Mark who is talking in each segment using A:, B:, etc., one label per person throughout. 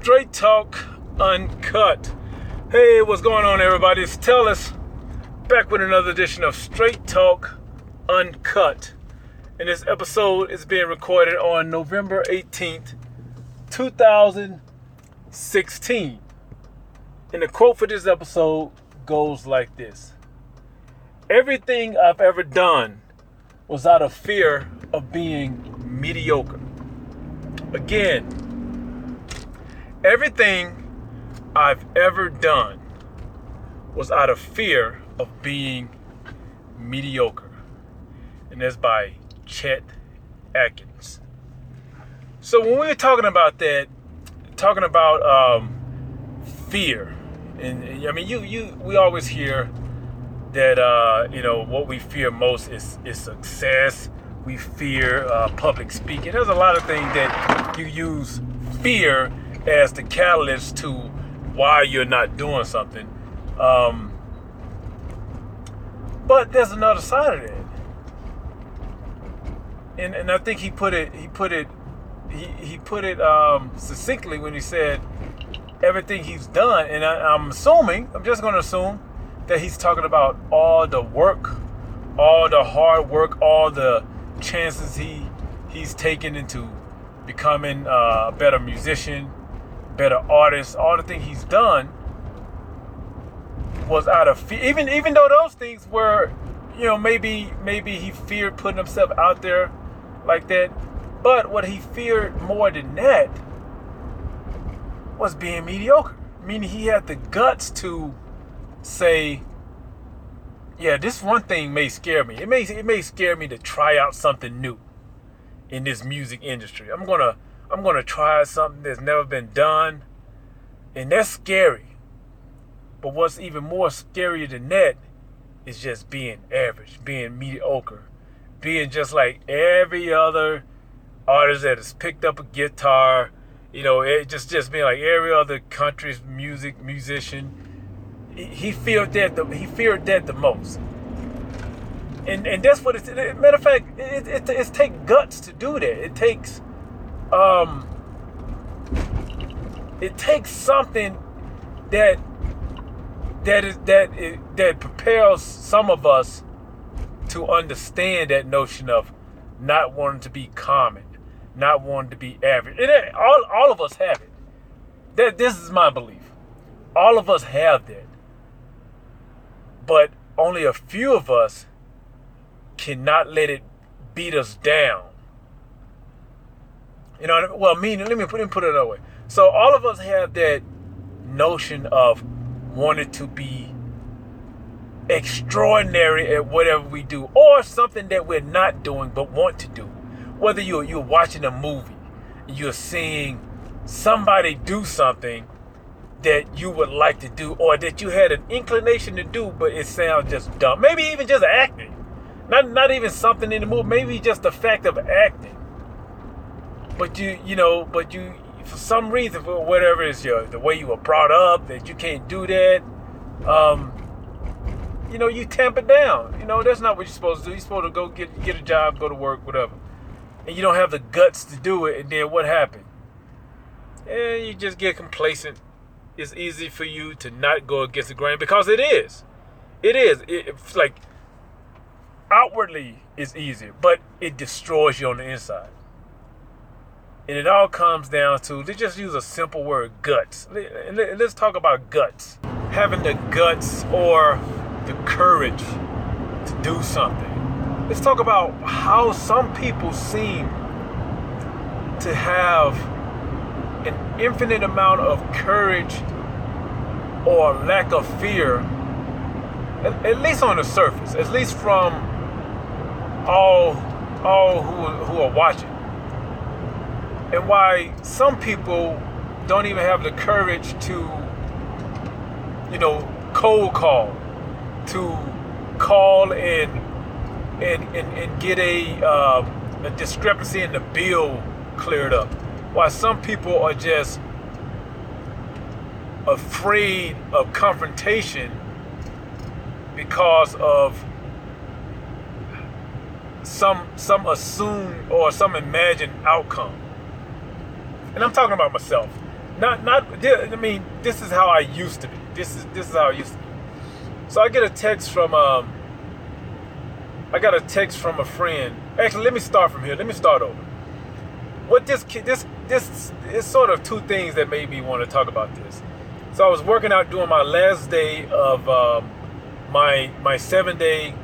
A: Straight Talk Uncut. Hey, what's going on, everybody? It's Tellus back with another edition of Straight Talk Uncut. And this episode is being recorded on November 18th, 2016. And the quote for this episode goes like this Everything I've ever done was out of fear of being mediocre. Again, Everything I've ever done was out of fear of being mediocre. And that's by Chet Atkins. So when we were talking about that, talking about um, fear, and, and, I mean, you you we always hear that uh, you know what we fear most is is success. We fear uh, public speaking. There's a lot of things that you use fear as the catalyst to why you're not doing something. Um, but there's another side of that. And, and I think he put it he put it he, he put it um, succinctly when he said everything he's done and I, I'm assuming I'm just going to assume that he's talking about all the work all the hard work all the chances he he's taken into becoming a better musician better artist, all the things he's done was out of fear. Even even though those things were, you know, maybe maybe he feared putting himself out there like that. But what he feared more than that was being mediocre. Meaning he had the guts to say, yeah, this one thing may scare me. It may it may scare me to try out something new in this music industry. I'm gonna I'm going to try something that's never been done. And that's scary. But what's even more scarier than that is just being average, being mediocre, being just like every other artist that has picked up a guitar, you know, it just just being like every other country's music musician. He feared that the, he feared that the most. And and that's what it's matter of fact, it, it, it, it takes guts to do that. It takes um, it takes something that that is that that propels some of us to understand that notion of not wanting to be common, not wanting to be average. And all all of us have it. That this is my belief. All of us have that. But only a few of us cannot let it beat us down you know, well, me, let me put, put it another way. So all of us have that notion of wanting to be extraordinary at whatever we do, or something that we're not doing but want to do. Whether you're you're watching a movie, you're seeing somebody do something that you would like to do, or that you had an inclination to do, but it sounds just dumb. Maybe even just acting. Not not even something in the movie. Maybe just the fact of acting but you you know but you for some reason for whatever is your the way you were brought up that you can't do that um you know you tamp it down. You know that's not what you're supposed to do. You're supposed to go get get a job go to work whatever. And you don't have the guts to do it and then what happened? And you just get complacent. It's easy for you to not go against the grain because it is. It is. It, it's like outwardly it's easier but it destroys you on the inside and it all comes down to, let's just use a simple word, guts. Let's talk about guts. Having the guts or the courage to do something. Let's talk about how some people seem to have an infinite amount of courage or lack of fear, at, least on the surface, at least from all all who, who are watching and why some people don't even have the courage to, you know, cold call, to call and and and, and get a uh, a discrepancy in the bill cleared up. Why some people are just afraid of confrontation because of some some assumed or some imagined outcome and I'm talking about myself. Not not. I mean, this is how I used to be. This is this is how I used to be. So I get a text from um. I got a text from a friend. Actually, let me start from here. Let me start over. What this kid this this is sort of two things that made me want to talk about this. So I was working out doing my last day of um, my my seven day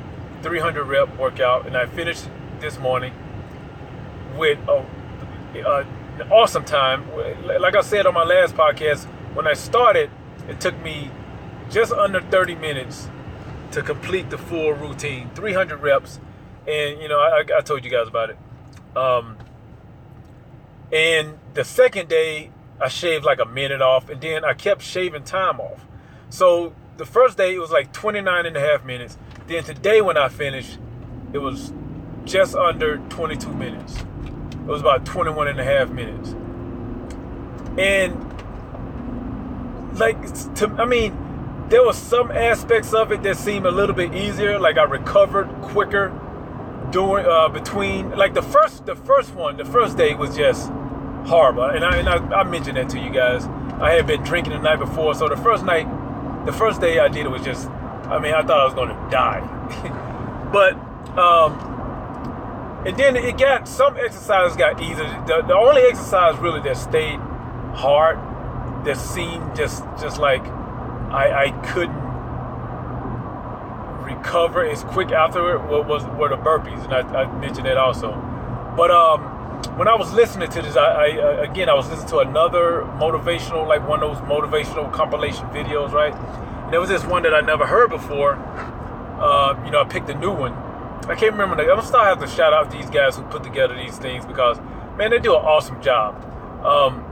A: 300 rep workout, and I finished this morning with a, a an awesome time. Like I said on my last podcast, when I started, it took me just under 30 minutes to complete the full routine, 300 reps, and you know I, I told you guys about it. Um, and the second day, I shaved like a minute off, and then I kept shaving time off. So the first day it was like 29 and a half minutes. Then today when I finished, it was just under 22 minutes. It was about 21 and a half minutes. And like to I mean, there was some aspects of it that seemed a little bit easier. Like I recovered quicker during uh, between like the first the first one, the first day was just horrible. And I and I, I mentioned that to you guys. I had been drinking the night before, so the first night, the first day I did it was just I mean, I thought I was gonna die. but um and then it got some exercises got easier. The, the only exercise really that stayed hard, that seemed just just like I, I couldn't recover as quick after it was were the burpees, and I, I mentioned that also. But um, when I was listening to this, I, I again I was listening to another motivational, like one of those motivational compilation videos, right? And there was this one that I never heard before. Uh, you know, I picked a new one I can't remember. I'm still have to shout out these guys who put together these things because man, they do an awesome job. Um,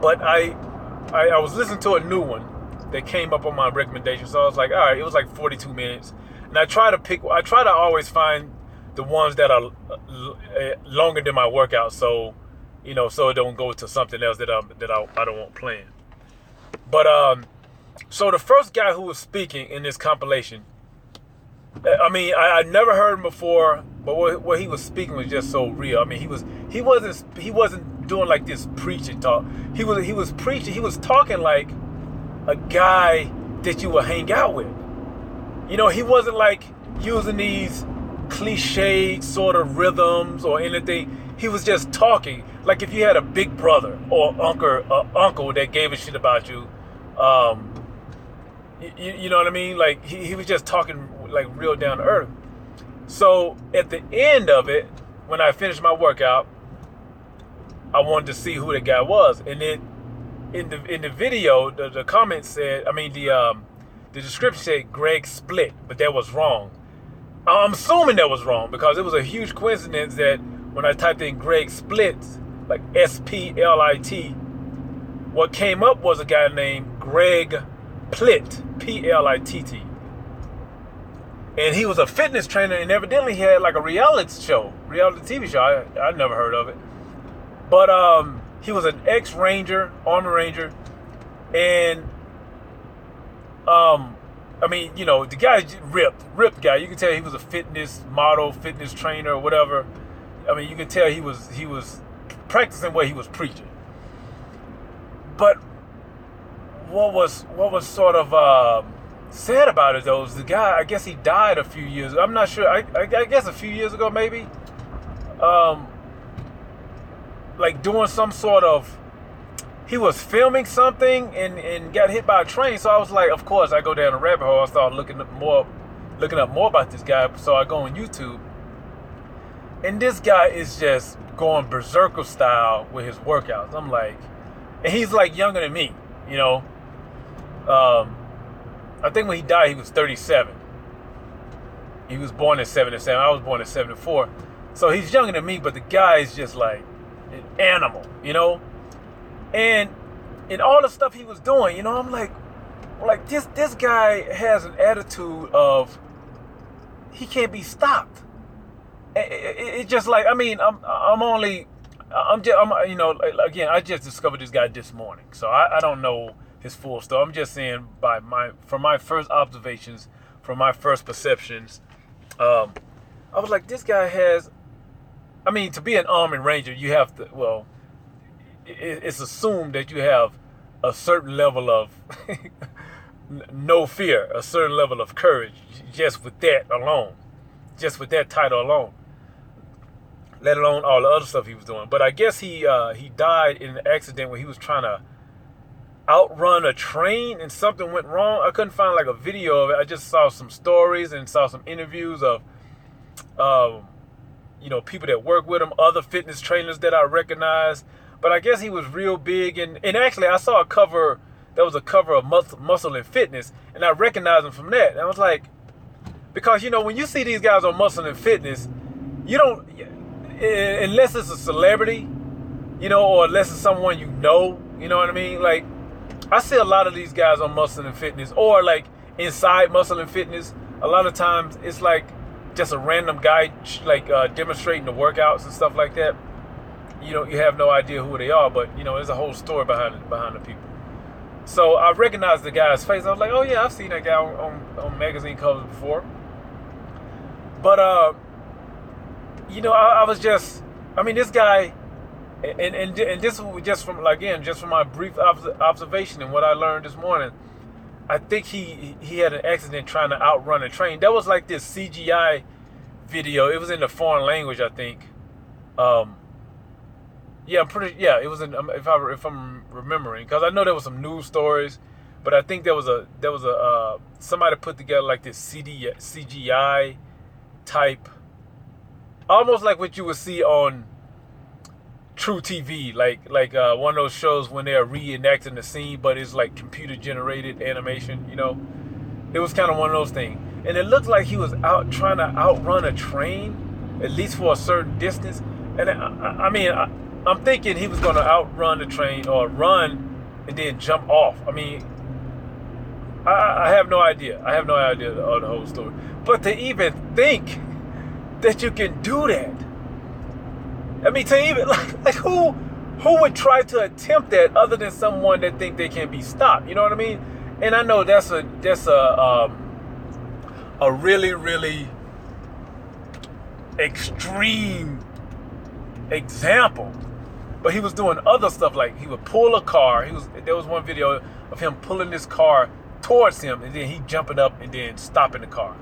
A: but I, I, I was listening to a new one that came up on my recommendation, so I was like, all right, it was like 42 minutes, and I try to pick. I try to always find the ones that are uh, longer than my workout, so you know, so it don't go to something else that I that I, I don't want playing. But um, so the first guy who was speaking in this compilation I mean, I, I never heard him before, but what, what he was speaking was just so real. I mean, he was he wasn't he wasn't doing like this preaching talk. He was he was preaching. He was talking like a guy that you would hang out with. You know, he wasn't like using these cliched sort of rhythms or anything. He was just talking like if you had a big brother or uncle, uh, uncle that gave a shit about you. Um, you, you know what I mean? Like he, he was just talking like real down to earth. So at the end of it, when I finished my workout, I wanted to see who the guy was, and then in the in the video, the, the comment said, I mean the um, the description said Greg Split, but that was wrong. I'm assuming that was wrong because it was a huge coincidence that when I typed in Greg Split, like S P L I T, what came up was a guy named Greg Plitt, P L I T T and he was a fitness trainer and evidently he had like a reality show reality tv show. I, I never heard of it. But um, he was an ex-ranger army ranger and um, i mean you know the guy ripped ripped guy. You can tell he was a fitness model fitness trainer or whatever. I mean you can tell he was he was practicing what he was preaching. But what was what was sort of uh, sad about it though is the guy. I guess he died a few years. I'm not sure. I, I, I guess a few years ago maybe. Um, like doing some sort of. He was filming something and, and got hit by a train. So I was like, of course, I go down a rabbit hole. I start looking up more, looking up more about this guy. So I go on YouTube, and this guy is just going berserker style with his workouts. I'm like, and he's like younger than me, you know. Um, I think when he died, he was 37. He was born in 77. I was born in 74. So he's younger than me, but the guy is just like an animal, you know? And in all the stuff he was doing, you know, I'm like, like this this guy has an attitude of he can't be stopped. It's it, just like I mean, I'm I'm only I'm just I'm you know again I just discovered this guy this morning, so I, I don't know his full story. I'm just saying by my from my first observations, from my first perceptions, um, I was like, this guy has. I mean, to be an Army Ranger, you have to. Well, it's assumed that you have a certain level of no fear, a certain level of courage, just with that alone, just with that title alone. Let alone all the other stuff he was doing. But I guess he uh, he died in an accident when he was trying to outrun a train and something went wrong. I couldn't find like a video of it. I just saw some stories and saw some interviews of, um, you know, people that work with him, other fitness trainers that I recognize. But I guess he was real big, and and actually I saw a cover that was a cover of Muscle, Muscle and Fitness, and I recognized him from that. And I was like, because you know when you see these guys on Muscle and Fitness, you don't unless it's a celebrity, you know, or unless it's someone you know, you know what I mean? Like I see a lot of these guys on Muscle and Fitness, or like inside Muscle and Fitness. A lot of times it's like just a random guy like uh, demonstrating the workouts and stuff like that you know you have no idea who they are, but you know there's a whole story behind behind the people. So I recognized the guy's face. I was like, oh yeah, I've seen that guy on, on, on magazine covers before. But uh, you know, I, I, was just, I mean, this guy, and and and this was just from again, just from my brief observation and what I learned this morning. I think he he had an accident trying to outrun a train. That was like this CGI video. It was in a foreign language, I think. Um, yeah, I'm pretty. Yeah, it was in. Um, if I if I'm remembering, because I know there was some news stories, but I think there was a there was a uh, somebody put together like this CD CGI type, almost like what you would see on truTV, like like uh, one of those shows when they're reenacting the scene, but it's like computer generated animation. You know, it was kind of one of those things, and it looked like he was out trying to outrun a train, at least for a certain distance. And I, I mean. I, I'm thinking he was going to outrun the train or run and then jump off. I mean, I, I have no idea. I have no idea of the whole story. But to even think that you can do that, I mean, to even like, like who who would try to attempt that other than someone that think they can be stopped? You know what I mean? And I know that's a that's a um, a really really extreme example but he was doing other stuff like he would pull a car. He was there was one video of him pulling this car towards him and then he jumping up and then stopping the car.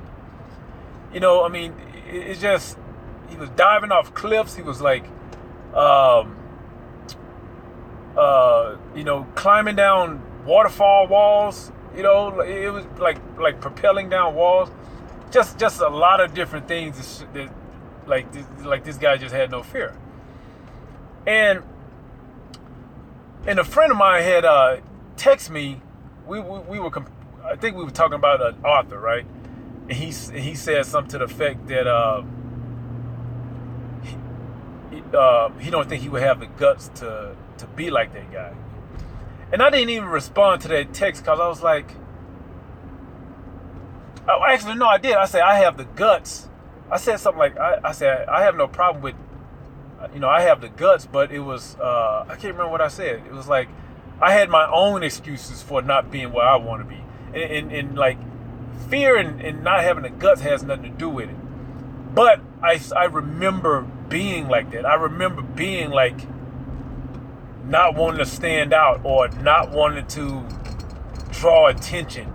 A: You know, I mean, it's just he was diving off cliffs. He was like, um, uh, you know, climbing down waterfall walls. You know, it was like like propelling down walls. Just just a lot of different things that, like like this guy just had no fear. And and a friend of mine had uh, text me. We, we, we were, comp- I think we were talking about an author, right? And he he said something to the effect that uh, uh, he don't think he would have the guts to to be like that guy. And I didn't even respond to that text because I was like, oh, actually no, I did. I said I have the guts. I said something like I, I said I have no problem with you know, I have the guts, but it was, uh, I can't remember what I said. It was like, I had my own excuses for not being where I want to be. And, and, and like, fear and, and not having the guts has nothing to do with it. But I, I remember being like that. I remember being like, not wanting to stand out or not wanting to draw attention.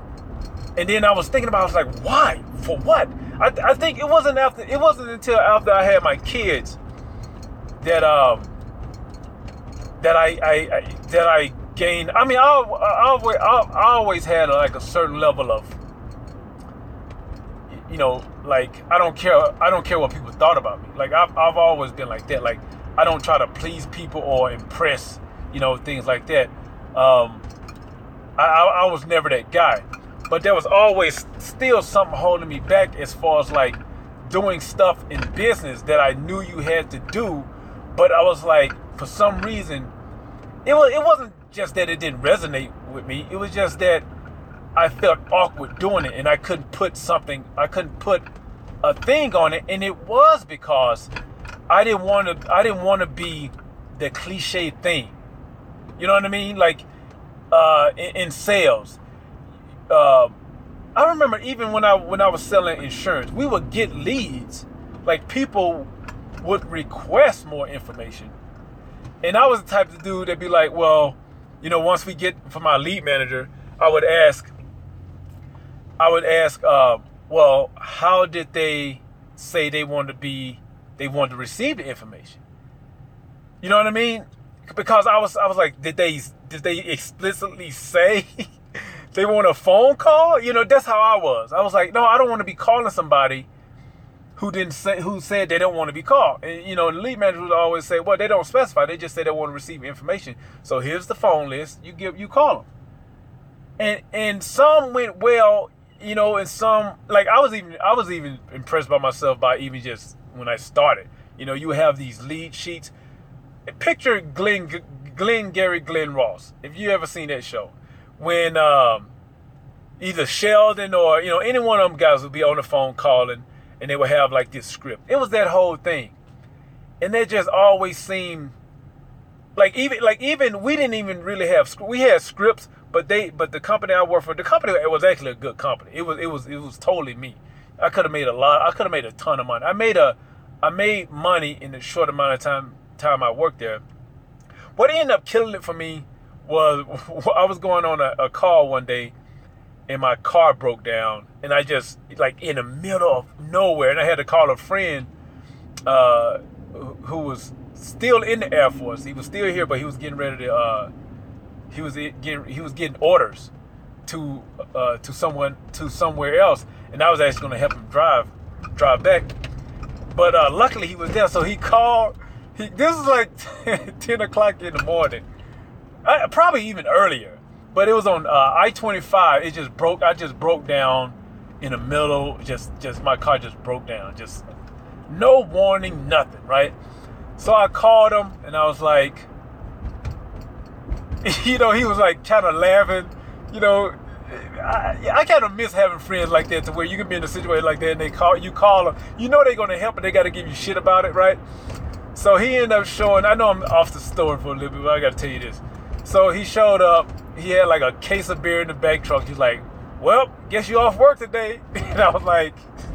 A: And then I was thinking about, I was like, why? For what? I, I think it wasn't after, it wasn't until after I had my kids that um that I, I, I that I gained. I mean, I, I always I, always had like a certain level of you know like I don't care I don't care what people thought about me. Like I've I've always been like that. Like I don't try to please people or impress you know things like that. Um, I, I, I was never that guy, but there was always still something holding me back as far as like doing stuff in business that I knew you had to do but I was like, for some reason, it was it wasn't just that it didn't resonate with me. It was just that I felt awkward doing it, and I couldn't put something. I couldn't put a thing on it, and it was because I didn't want to. I didn't want to be the cliche thing. You know what I mean? Like uh, in, in sales. Uh, I remember even when I when I was selling insurance, we would get leads. Like people would request more information. And I was the type of dude that'd be like, well, you know, once we get from my lead manager, I would ask, I would ask, uh, well, how did they say they wanted to be, they wanted to receive the information? You know what I mean? Because I was, I was like, did they, did they explicitly say they want a phone call? You know, that's how I was. I was like, no, I don't want to be calling somebody who didn't say who said they don't want to be called. And you know, the lead manager would always say, "Well, they don't specify. They just say they want to receive information." So here's the phone list. You give you call them. And and some went well, you know, and some like I was even I was even impressed by myself by even just when I started. You know, you have these lead sheets. Picture Glenn Glengarry Glen Ross. If you ever seen that show, when um, either Sheldon or you know any one of them guys would be on the phone calling and they would have like this script. It was that whole thing. And they just always seemed like even like even we didn't even really have we had scripts, but they but the company I worked for, the company it was actually a good company. It was it was it was totally me. I could have made a lot. I could have made a ton of money. I made a I made money in the short amount of time time I worked there. What ended up killing it for me was I was going on a, a call one day and my car broke down and I just like in the middle of nowhere and I had to call a friend uh, who was still in the Air Force. He was still here, but he was getting ready to uh, he was getting he was getting orders to uh, to someone to somewhere else, and I was actually going to help him drive drive back. But uh, luckily he was there, so he called. He, this is like ten o'clock in the morning, I, probably even earlier but it was on uh, I-25. It just broke. I just broke down in the middle. Just, just my car just broke down. Just no warning, nothing. Right. So I called him and I was like, you know, he was like kind of laughing. You know, I, I kind of miss having friends like that to where you can be in a situation like that and they call you call them. You know they're gonna help, but they got to give you shit about it, right? So he ended up showing. I know I'm off the story for a little bit, but I got to tell you this. So he showed up he had like a case of beer in the back truck. He's like, well, guess you off work today. And I was like,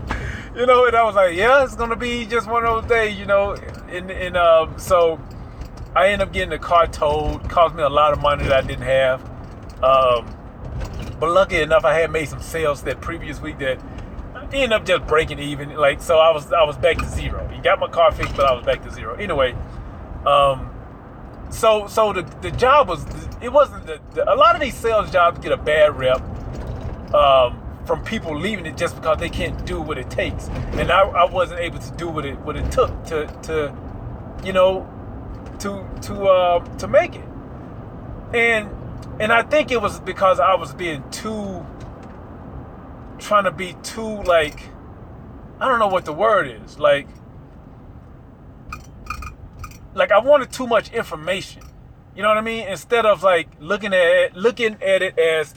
A: you know, and I was like, yeah, it's gonna be just one of those days, you know. And and um, so I ended up getting the car towed. Cost me a lot of money that I didn't have. Um, but lucky enough, I had made some sales that previous week that ended up just breaking even. Like so, I was I was back to zero. He got my car fixed, but I was back to zero. Anyway, um, so so the the job was it wasn't the, the, a lot of these sales jobs get a bad rep um, from people leaving it just because they can't do what it takes, and I, I wasn't able to do what it what it took to to you know to to uh, to make it, and and I think it was because I was being too trying to be too like I don't know what the word is like like I wanted too much information you know what I mean? Instead of like looking at it, looking at it as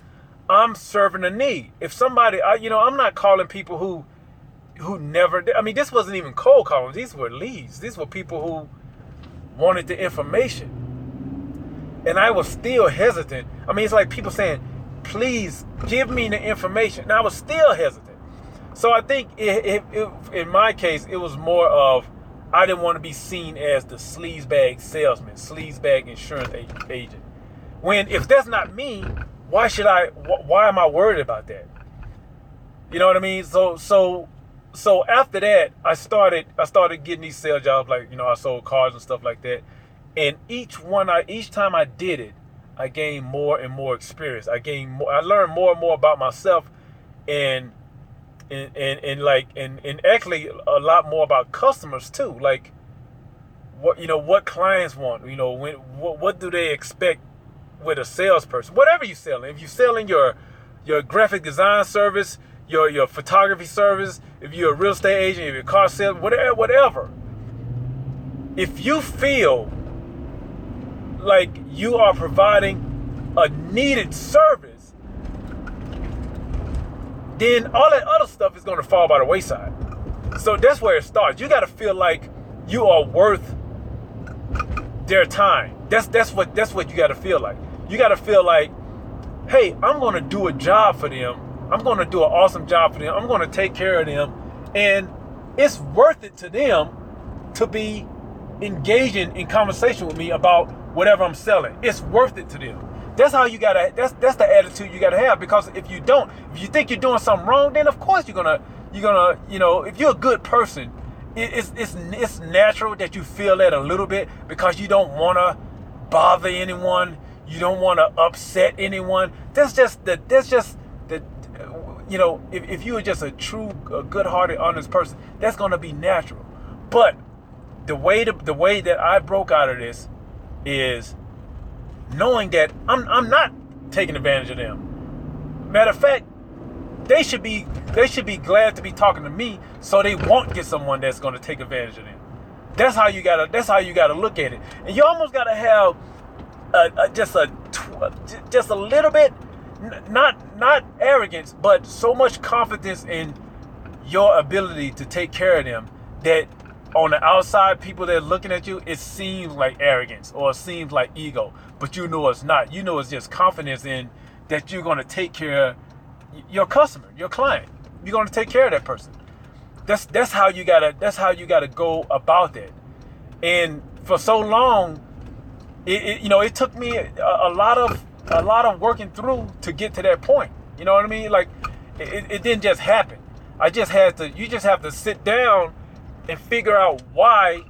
A: I'm serving a need. If somebody, I, you know, I'm not calling people who who never. I mean, this wasn't even cold calling. These were leads. These were people who wanted the information, and I was still hesitant. I mean, it's like people saying, "Please give me the information," and I was still hesitant. So I think it, it, it, in my case, it was more of I didn't want to be seen as the sleazebag salesman, sleazebag insurance agent. When if that's not me, why should I? Why am I worried about that? You know what I mean? So so so after that, I started I started getting these sales jobs like you know I sold cars and stuff like that. And each one I each time I did it, I gained more and more experience. I gained more. I learned more and more about myself, and and, and, and like and, and actually a lot more about customers too like what you know what clients want you know when what, what do they expect with a salesperson whatever you're selling if you're selling your your graphic design service your your photography service if you're a real estate agent if you're a car sales whatever whatever if you feel like you are providing a needed service then all that other stuff is going to fall by the wayside. So that's where it starts. You got to feel like you are worth their time. That's that's what that's what you got to feel like. You got to feel like, hey, I'm going to do a job for them. I'm going to do an awesome job for them. I'm going to take care of them, and it's worth it to them to be engaging in conversation with me about whatever I'm selling. It's worth it to them. That's how you gotta. That's that's the attitude you gotta have. Because if you don't, if you think you're doing something wrong, then of course you're gonna you're gonna you know if you're a good person, it, it's it's it's natural that you feel that a little bit because you don't want to bother anyone. You don't want to upset anyone. That's just the that's just you know if, if you are just a true a good-hearted honest person, that's gonna be natural. But the way to, the way that I broke out of this is knowing that I'm I'm not taking advantage of them. Matter of fact, they should be they should be glad to be talking to me so they won't get someone that's going to take advantage of them. That's how you gotta that's how you gotta look at it, and you almost gotta have a, a, just a just a little bit not not arrogance, but so much confidence in your ability to take care of them that on the outside, people that are looking at you, it seems like arrogance or it seems like ego, but you know it's not. You know it's just confidence in that you're going to take care of your customer, your client. You're going to take care of that person. That's that's how you gotta that's how you gotta go about that. And for so long, it, it you know it took me a, a, lot of a lot of working through to get to that point. You know what I mean? Like it, it didn't just happen. I just had to. You just have to sit down and figure out why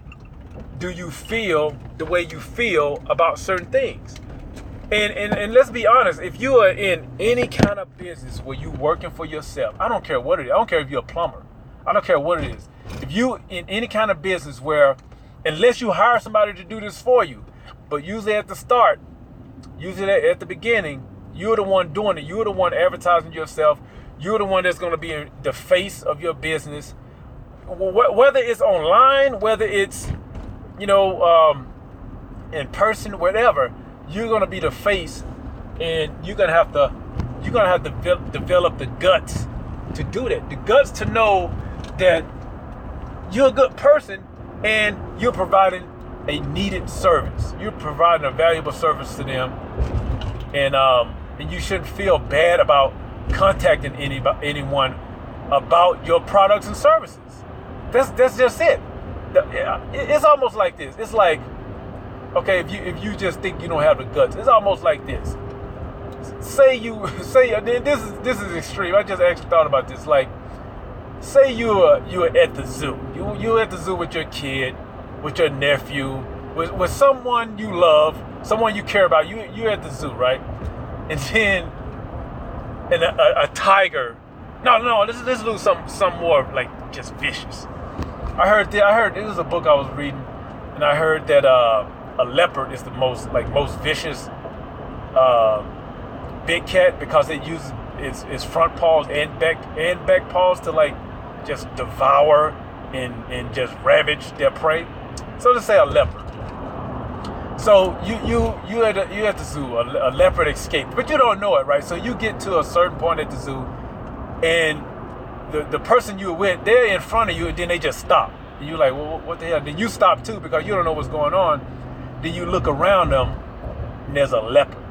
A: do you feel the way you feel about certain things. And, and, and let's be honest, if you are in any kind of business where you're working for yourself, I don't care what it is. I don't care if you're a plumber. I don't care what it is. If you in any kind of business where, unless you hire somebody to do this for you, but usually at the start, usually at the beginning, you're the one doing it. You're the one advertising yourself. You're the one that's going to be the face of your business whether it's online, whether it's you know um, in person, whatever, you're gonna be the face, and you're gonna have to you're gonna have to develop the guts to do that. The guts to know that you're a good person and you're providing a needed service. You're providing a valuable service to them, and um, and you shouldn't feel bad about contacting any anyone about your products and services. That's that's just it. It's almost like this. It's like, okay, if you if you just think you don't have the guts, it's almost like this. Say you say this is this is extreme. I just actually thought about this. Like, say you're you're at the zoo. You you at the zoo with your kid, with your nephew, with with someone you love, someone you care about. You you're at the zoo, right? And then and a, a, a tiger. No, no, let's let's do some some more like just vicious. I heard that I heard it was a book I was reading, and I heard that uh, a leopard is the most like most vicious uh, big cat because it uses its, its front paws and back and back paws to like just devour and and just ravage their prey. So to say a leopard. So you you you at a, you at the zoo, a, a leopard escaped, but you don't know it, right? So you get to a certain point at the zoo, and the, the person you were with, they're in front of you, and then they just stop. And you're like, well, what the hell? Then you stop too because you don't know what's going on. Then you look around them, and there's a leopard.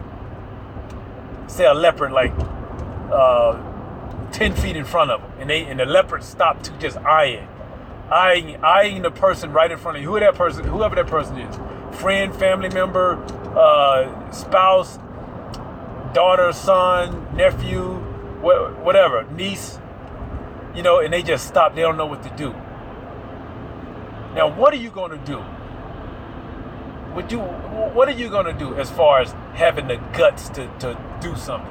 A: Say a leopard like uh, 10 feet in front of them. And they and the leopard stopped to just eyeing. Eyeing, eyeing the person right in front of you. Who that person, whoever that person is. Friend, family member, uh, spouse, daughter, son, nephew, whatever, niece, you know, and they just stop. They don't know what to do. Now, what are you going to do? Would you, what are you going to do as far as having the guts to, to do something?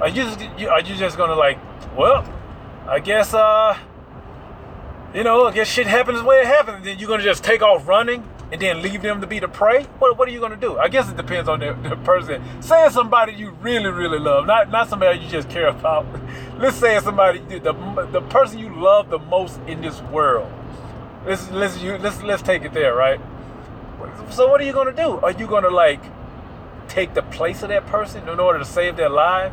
A: Are you are you just going to like, well, I guess, uh, you know, I guess shit happens the way it happens. Then you're to just take off running and then leave them to be the prey? What, what are you to do? I guess it depends on the, the person. Say it's somebody you really, really love, not, not somebody you just care about. Let's say it's somebody, the, the person you love the most in this world. Let's, let's, you, let's, let's take it there, right? So what are you to do? Are you to like take the place of that person in order to save their life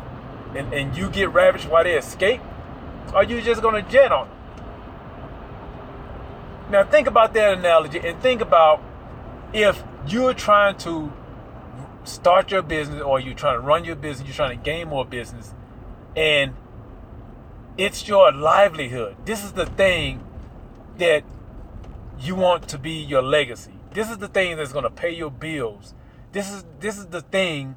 A: and, and you get ravaged while they escape? Are you just to jet on them? Now think about that analogy and think about if you're trying to start your business or you're trying to run your business, you're trying to gain more business, and it's your livelihood. This is the thing that you want to be your legacy. This is the thing that's gonna pay your bills. This is this is the thing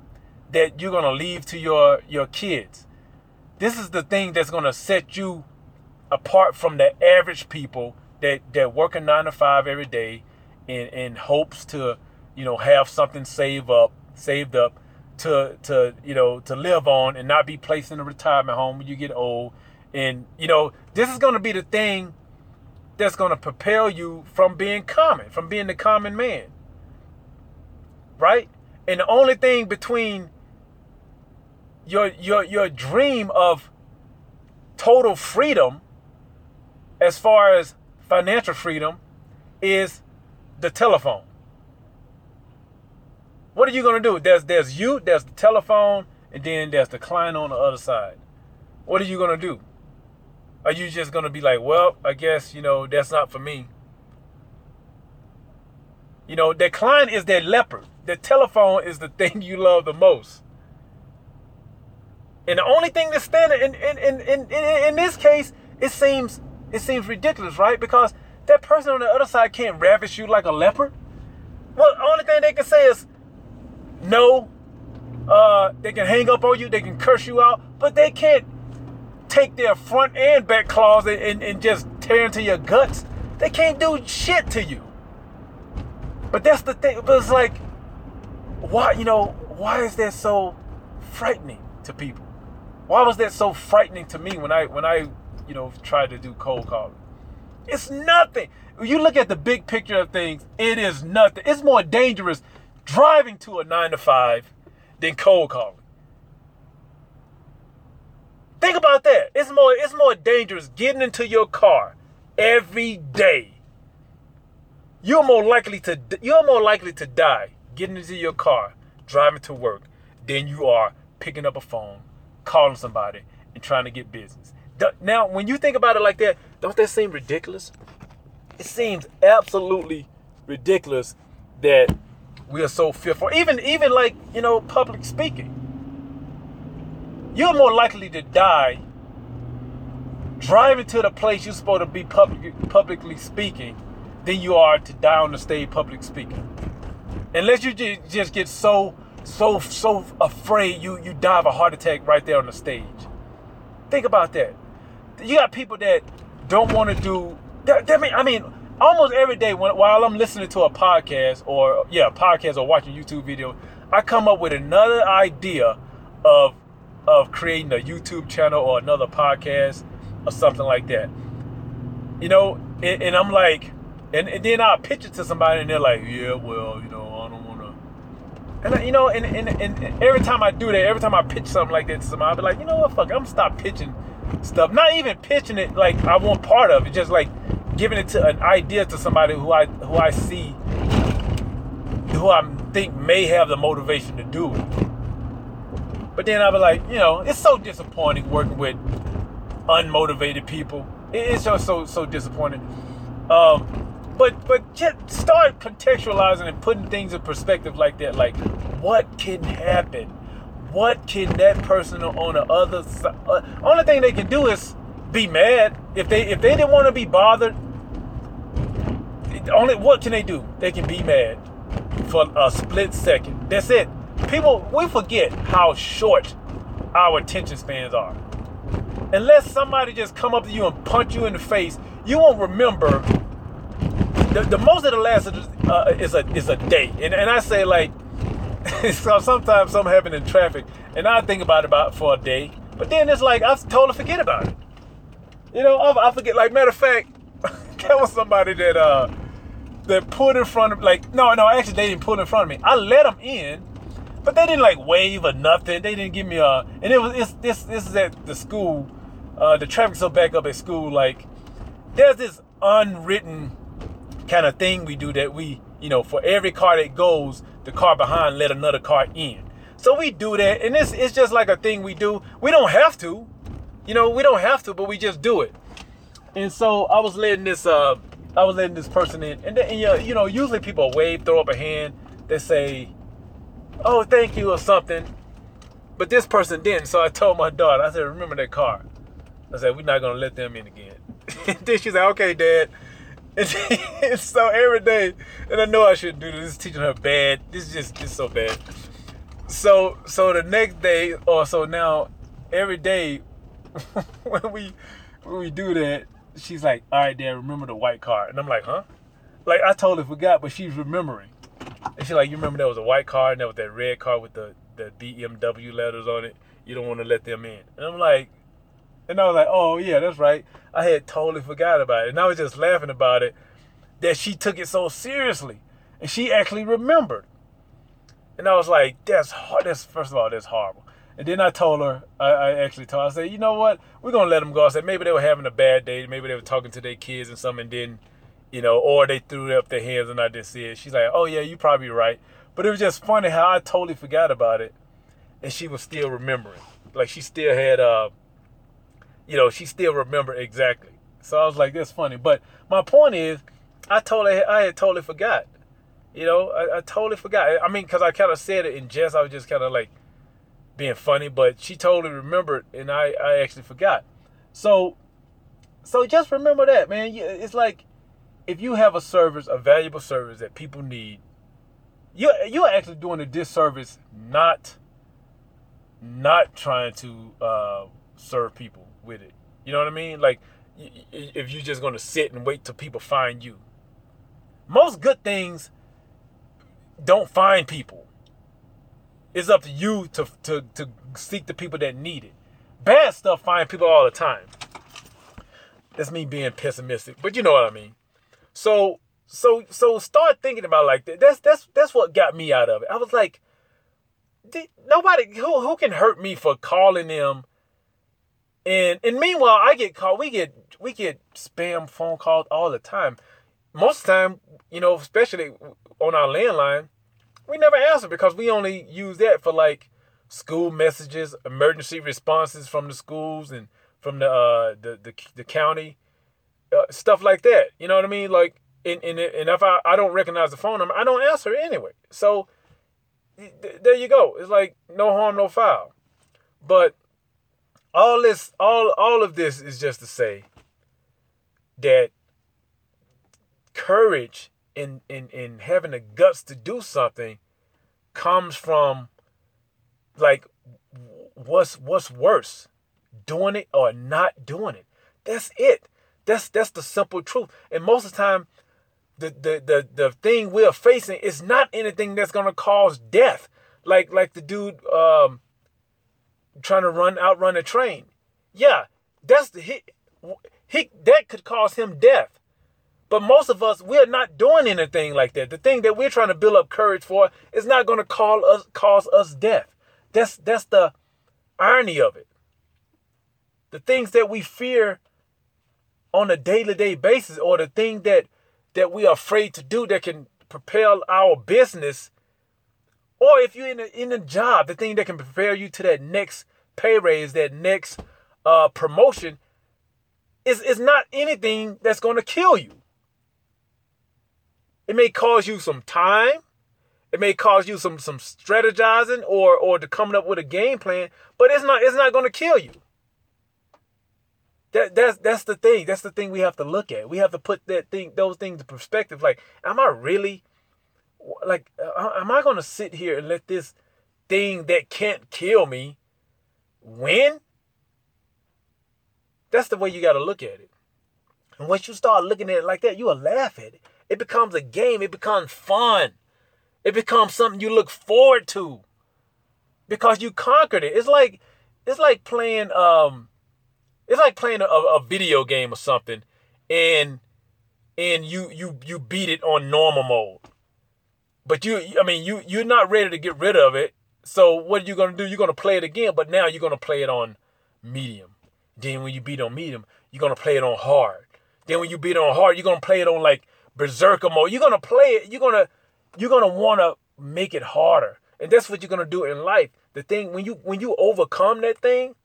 A: that you're gonna leave to your your kids. This is the thing that's gonna set you apart from the average people that that work a nine to five every day in in hopes to you know have something saved up saved up to to you know to live on and not be placed in a retirement home when you get old. And you know this is going to be the thing that's going to propel you from being common from being the common man right? And the only thing between your your your dream of total freedom as far as financial freedom is the telephone. What are you gonna do? There's there's you, there's the telephone, and then there's the client on the other side. What are you gonna do? Are you just gonna be like, well, I guess you know that's not for me? You know, that client is that leopard. The telephone is the thing you love the most. And the only thing that's standing in in, in, in, in, in this case, it seems it seems ridiculous, right? Because that person on the other side can't ravish you like a leopard. Well, the only thing they can say is no. Uh, they can hang up on you, they can curse you out, but they can't take their front and back claws and, and, and just tear into your guts. They can't do shit to you. But that's the thing. But it's like, why, you know, why is that so frightening to people? Why was that so frightening to me when I when I, you know, try to do cold calling? It's nothing. When you look at the big picture of things, it is nothing. It's more dangerous driving to a nine to five than cold calling. Think about that. It's more it's more dangerous getting into your car every day. You're more likely to you're more likely to die getting into your car driving to work than you are picking up a phone, calling somebody, and trying to get business. Now, when you think about it like that, don't that seem ridiculous? It seems absolutely ridiculous that we are so fearful. Even even like, you know, public speaking. You're more likely to die driving to the place you're supposed to be public, publicly speaking than you are to die on the stage public speaking. Unless you just get so so so afraid you you die of a heart attack right there on the stage. Think about that you got people that don't want to do. That, that mean, I mean, almost every day when, while I'm listening to a podcast or yeah, podcast or watching YouTube video, I come up with another idea of of creating a YouTube channel or another podcast or something like that. You know, and, and I'm like, and, and then I pitch it to somebody and they're like, yeah, well, you know, I don't want to. And you know, and, and, and every time I do that, every time I pitch something like that to somebody, I'll be like, you know what, fuck, I'm stop pitching stuff. Not even pitching it like I want part of it, just like giving it to an idea to somebody who I who I see who I think may have the motivation to do it. But then I was like, you know, it's so disappointing working with unmotivated people. It's just so so disappointing. Um, but but just start contextualizing and putting things in perspective like that. Like, what can happen? What can that person on the other side? Uh, only thing they can do is be mad. If they if they didn't want to be bothered, only what can they do? They can be mad for a split second. That's it. People we forget how short our attention spans are. Unless somebody just come up to you and punch you in the face, you won't remember. The, the most of the last uh, is a is a day, and, and I say like so sometimes something happen in traffic, and I think about it about for a day. But then it's like I totally forget about it. You know, I, I forget. Like matter of fact, there was somebody that uh that put in front of like no no actually they didn't put in front of me. I let them in, but they didn't like wave or nothing. They didn't give me a and it was it's, this this is at the school. Uh, the traffic's so back up at school. Like there's this unwritten kind of thing we do that we you know for every car that goes the car behind let another car in. So we do that, and it's it's just like a thing we do. We don't have to, you know, we don't have to, but we just do it. And so I was letting this uh I was letting this person in, and then and, you know usually people wave, throw up a hand, they say, "Oh, thank you" or something. But this person didn't, so I told my daughter, I said, "Remember that car." I said, "We're not gonna let them in again." then she said, "Okay, Dad." And, so every day, and I know I shouldn't do this. Is teaching her bad. This is just it's so bad. So so the next day, or so now, every day when we when we do that, she's like, "All right, Dad, remember the white car," and I'm like, "Huh?" Like I totally forgot, but she's remembering. And she's like, "You remember that was a white car and there was that red car with the the BMW letters on it. You don't want to let them in." And I'm like, and I was like, "Oh yeah, that's right. I had totally forgot about it." And I was just laughing about it that she took it so seriously, and she actually remembered. And I was like, "That's hard. That's first of all, that's horrible." And then I told her, I, I, actually told her, I said, you know what? We're gonna let them go. I said maybe they were having a bad day, maybe they were talking to their kids and something, then, you know, or they threw up their hands and I just said, she's like, oh yeah, you probably right. But it was just funny how I totally forgot about it, and she was still remembering. Like she still had, uh, you know, she still remembered exactly. So I was like, that's funny. But my point is, I totally, I had totally forgot. You know, I, I totally forgot. I mean, because I kind of said it in jest. I was just kind of like being funny, but she totally remembered, and I, I actually forgot. So, so just remember that, man. It's like if you have a service, a valuable service that people need, you you're actually doing a disservice not not trying to uh, serve people with it. You know what I mean? Like if you're just going to sit and wait till people find you. Most good things don't find people. It's up to you to, to, to seek the people that need it. Bad stuff find people all the time. That's me being pessimistic, but you know what I mean. So so so start thinking about like that. That's that's that's what got me out of it. I was like, nobody who who can hurt me for calling them. And and meanwhile, I get called. We get we get spam phone calls all the time. Most of the time, you know, especially on our landline, we never answer because we only use that for like school messages, emergency responses from the schools and from the uh, the, the the county, uh, stuff like that. You know what I mean? Like, and and, and if I, I don't recognize the phone number, I don't answer anyway. So th- there you go. It's like no harm, no foul. But all this, all all of this is just to say that courage in in in having the guts to do something comes from like what's what's worse doing it or not doing it. That's it. That's that's the simple truth. And most of the time the the the, the thing we're facing is not anything that's gonna cause death. Like like the dude um trying to run outrun a train yeah that's the he, he that could cause him death but most of us, we're not doing anything like that. The thing that we're trying to build up courage for is not going to call us cause us death. That's that's the irony of it. The things that we fear on a day-to-day basis, or the thing that that we are afraid to do that can propel our business, or if you're in a in a job, the thing that can prepare you to that next pay raise, that next uh, promotion, is is not anything that's going to kill you. It may cause you some time. It may cause you some some strategizing or or to coming up with a game plan, but it's not it's not going to kill you. That that's that's the thing. That's the thing we have to look at. We have to put that thing those things in perspective. Like, am I really like uh, am I going to sit here and let this thing that can't kill me win? That's the way you got to look at it. And once you start looking at it like that, you will laugh at it. It becomes a game. It becomes fun. It becomes something you look forward to because you conquered it. It's like it's like playing um it's like playing a, a video game or something and and you you you beat it on normal mode. But you I mean you you're not ready to get rid of it. So what are you gonna do? You're gonna play it again, but now you're gonna play it on medium. Then when you beat on medium, you're gonna play it on hard. Then when you beat on hard, you're gonna play it on like berserker mode. You're gonna play it. You're gonna you're gonna want to make it harder, and that's what you're gonna do in life. The thing when you when you overcome that thing,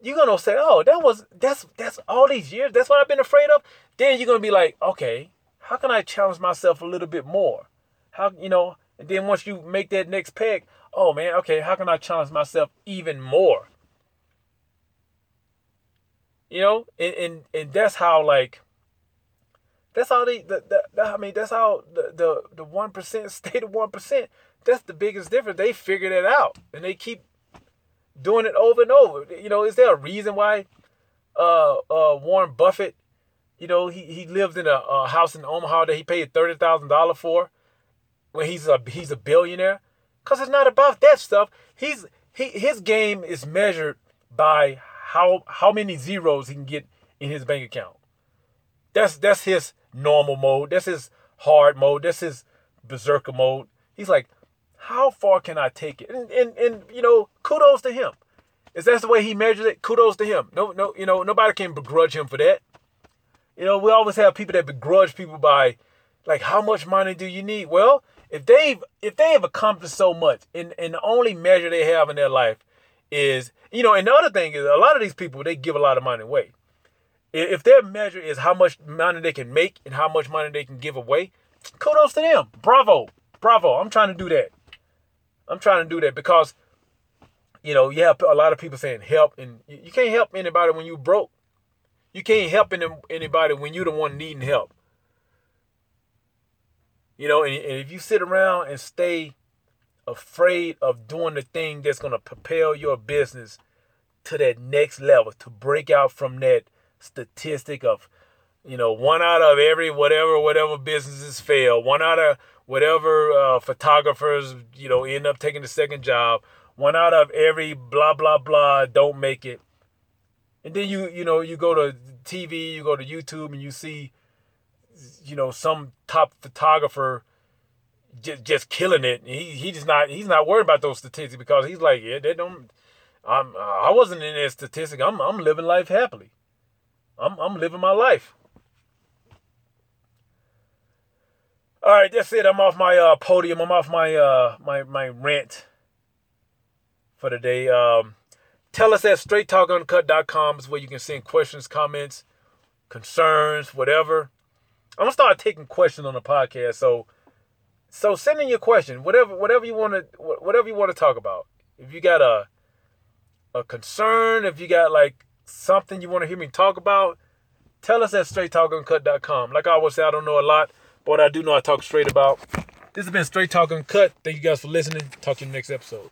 A: you're gonna say, "Oh, that was that's that's all these years. That's what I've been afraid of." Then you're gonna be like, "Okay, how can I challenge myself a little bit more? How you know?" And then once you make that next peg, oh man, okay, how can I challenge myself even more? You know, and and, and that's how like That's how they. The, the, I mean, that's how the the the one percent stay the one percent. That's the biggest difference. They figured it out, and they keep doing it over and over. You know, is there a reason why uh, uh, Warren Buffett, you know, he, he lived in a, a house in Omaha that he paid thirty thousand dollars for when he's a he's a billionaire? Cause it's not about that stuff. He's he his game is measured by how how many zeros he can get in his bank account. That's that's his normal mode. That's his hard mode. That's his berserker mode. He's like, how far can I take it? And and, and you know, kudos to him. Is that the way he measures it? Kudos to him. No, no, you know, nobody can begrudge him for that. You know, we always have people that begrudge people by like how much money do you need? Well, if they've if they have accomplished so much and, and the only measure they have in their life is you know, and the other thing is a lot of these people they give a lot of money away. If their measure is how much money they can make and how much money they can give away, kudos to them. Bravo. Bravo. I'm trying to do that. I'm trying to do that because you know, you have a lot of people saying help, and you can't help anybody when you broke. You can't help anybody when you're the one needing help. You know, and, and if you sit around and stay afraid of doing the thing that's going to propel your business to that next level, to break out from that statistic of, you know, one out of every whatever, whatever businesses fail, one out of whatever uh, photographers, you know, end up taking the second job, one out of every blah blah blah don't make it. And then you you know you go to TV, you go to YouTube, and you see, you know, some top photographer just just killing it. He he's not he's not worried about those statistics because he's like, yeah, they don't. I'm I wasn't in that statistic. I'm I'm living life happily. I'm I'm living my life. All right, that's it. I'm off my uh, podium. I'm off my uh, my my rant for the day. Um, tell us at straighttalkuncut.com is where you can send questions, comments, concerns, whatever. I'm gonna start taking questions on the podcast. So, so send in your question, whatever, whatever you want to, whatever you want to talk about. If you got a, a concern, if you got like something you want to hear me talk about, tell us at straighttalkuncut.com. Like I always say, I don't know a lot, but I do know, I talk straight about. This has been Straight Talk Uncut. Thank you guys for listening. Talk to you next episode.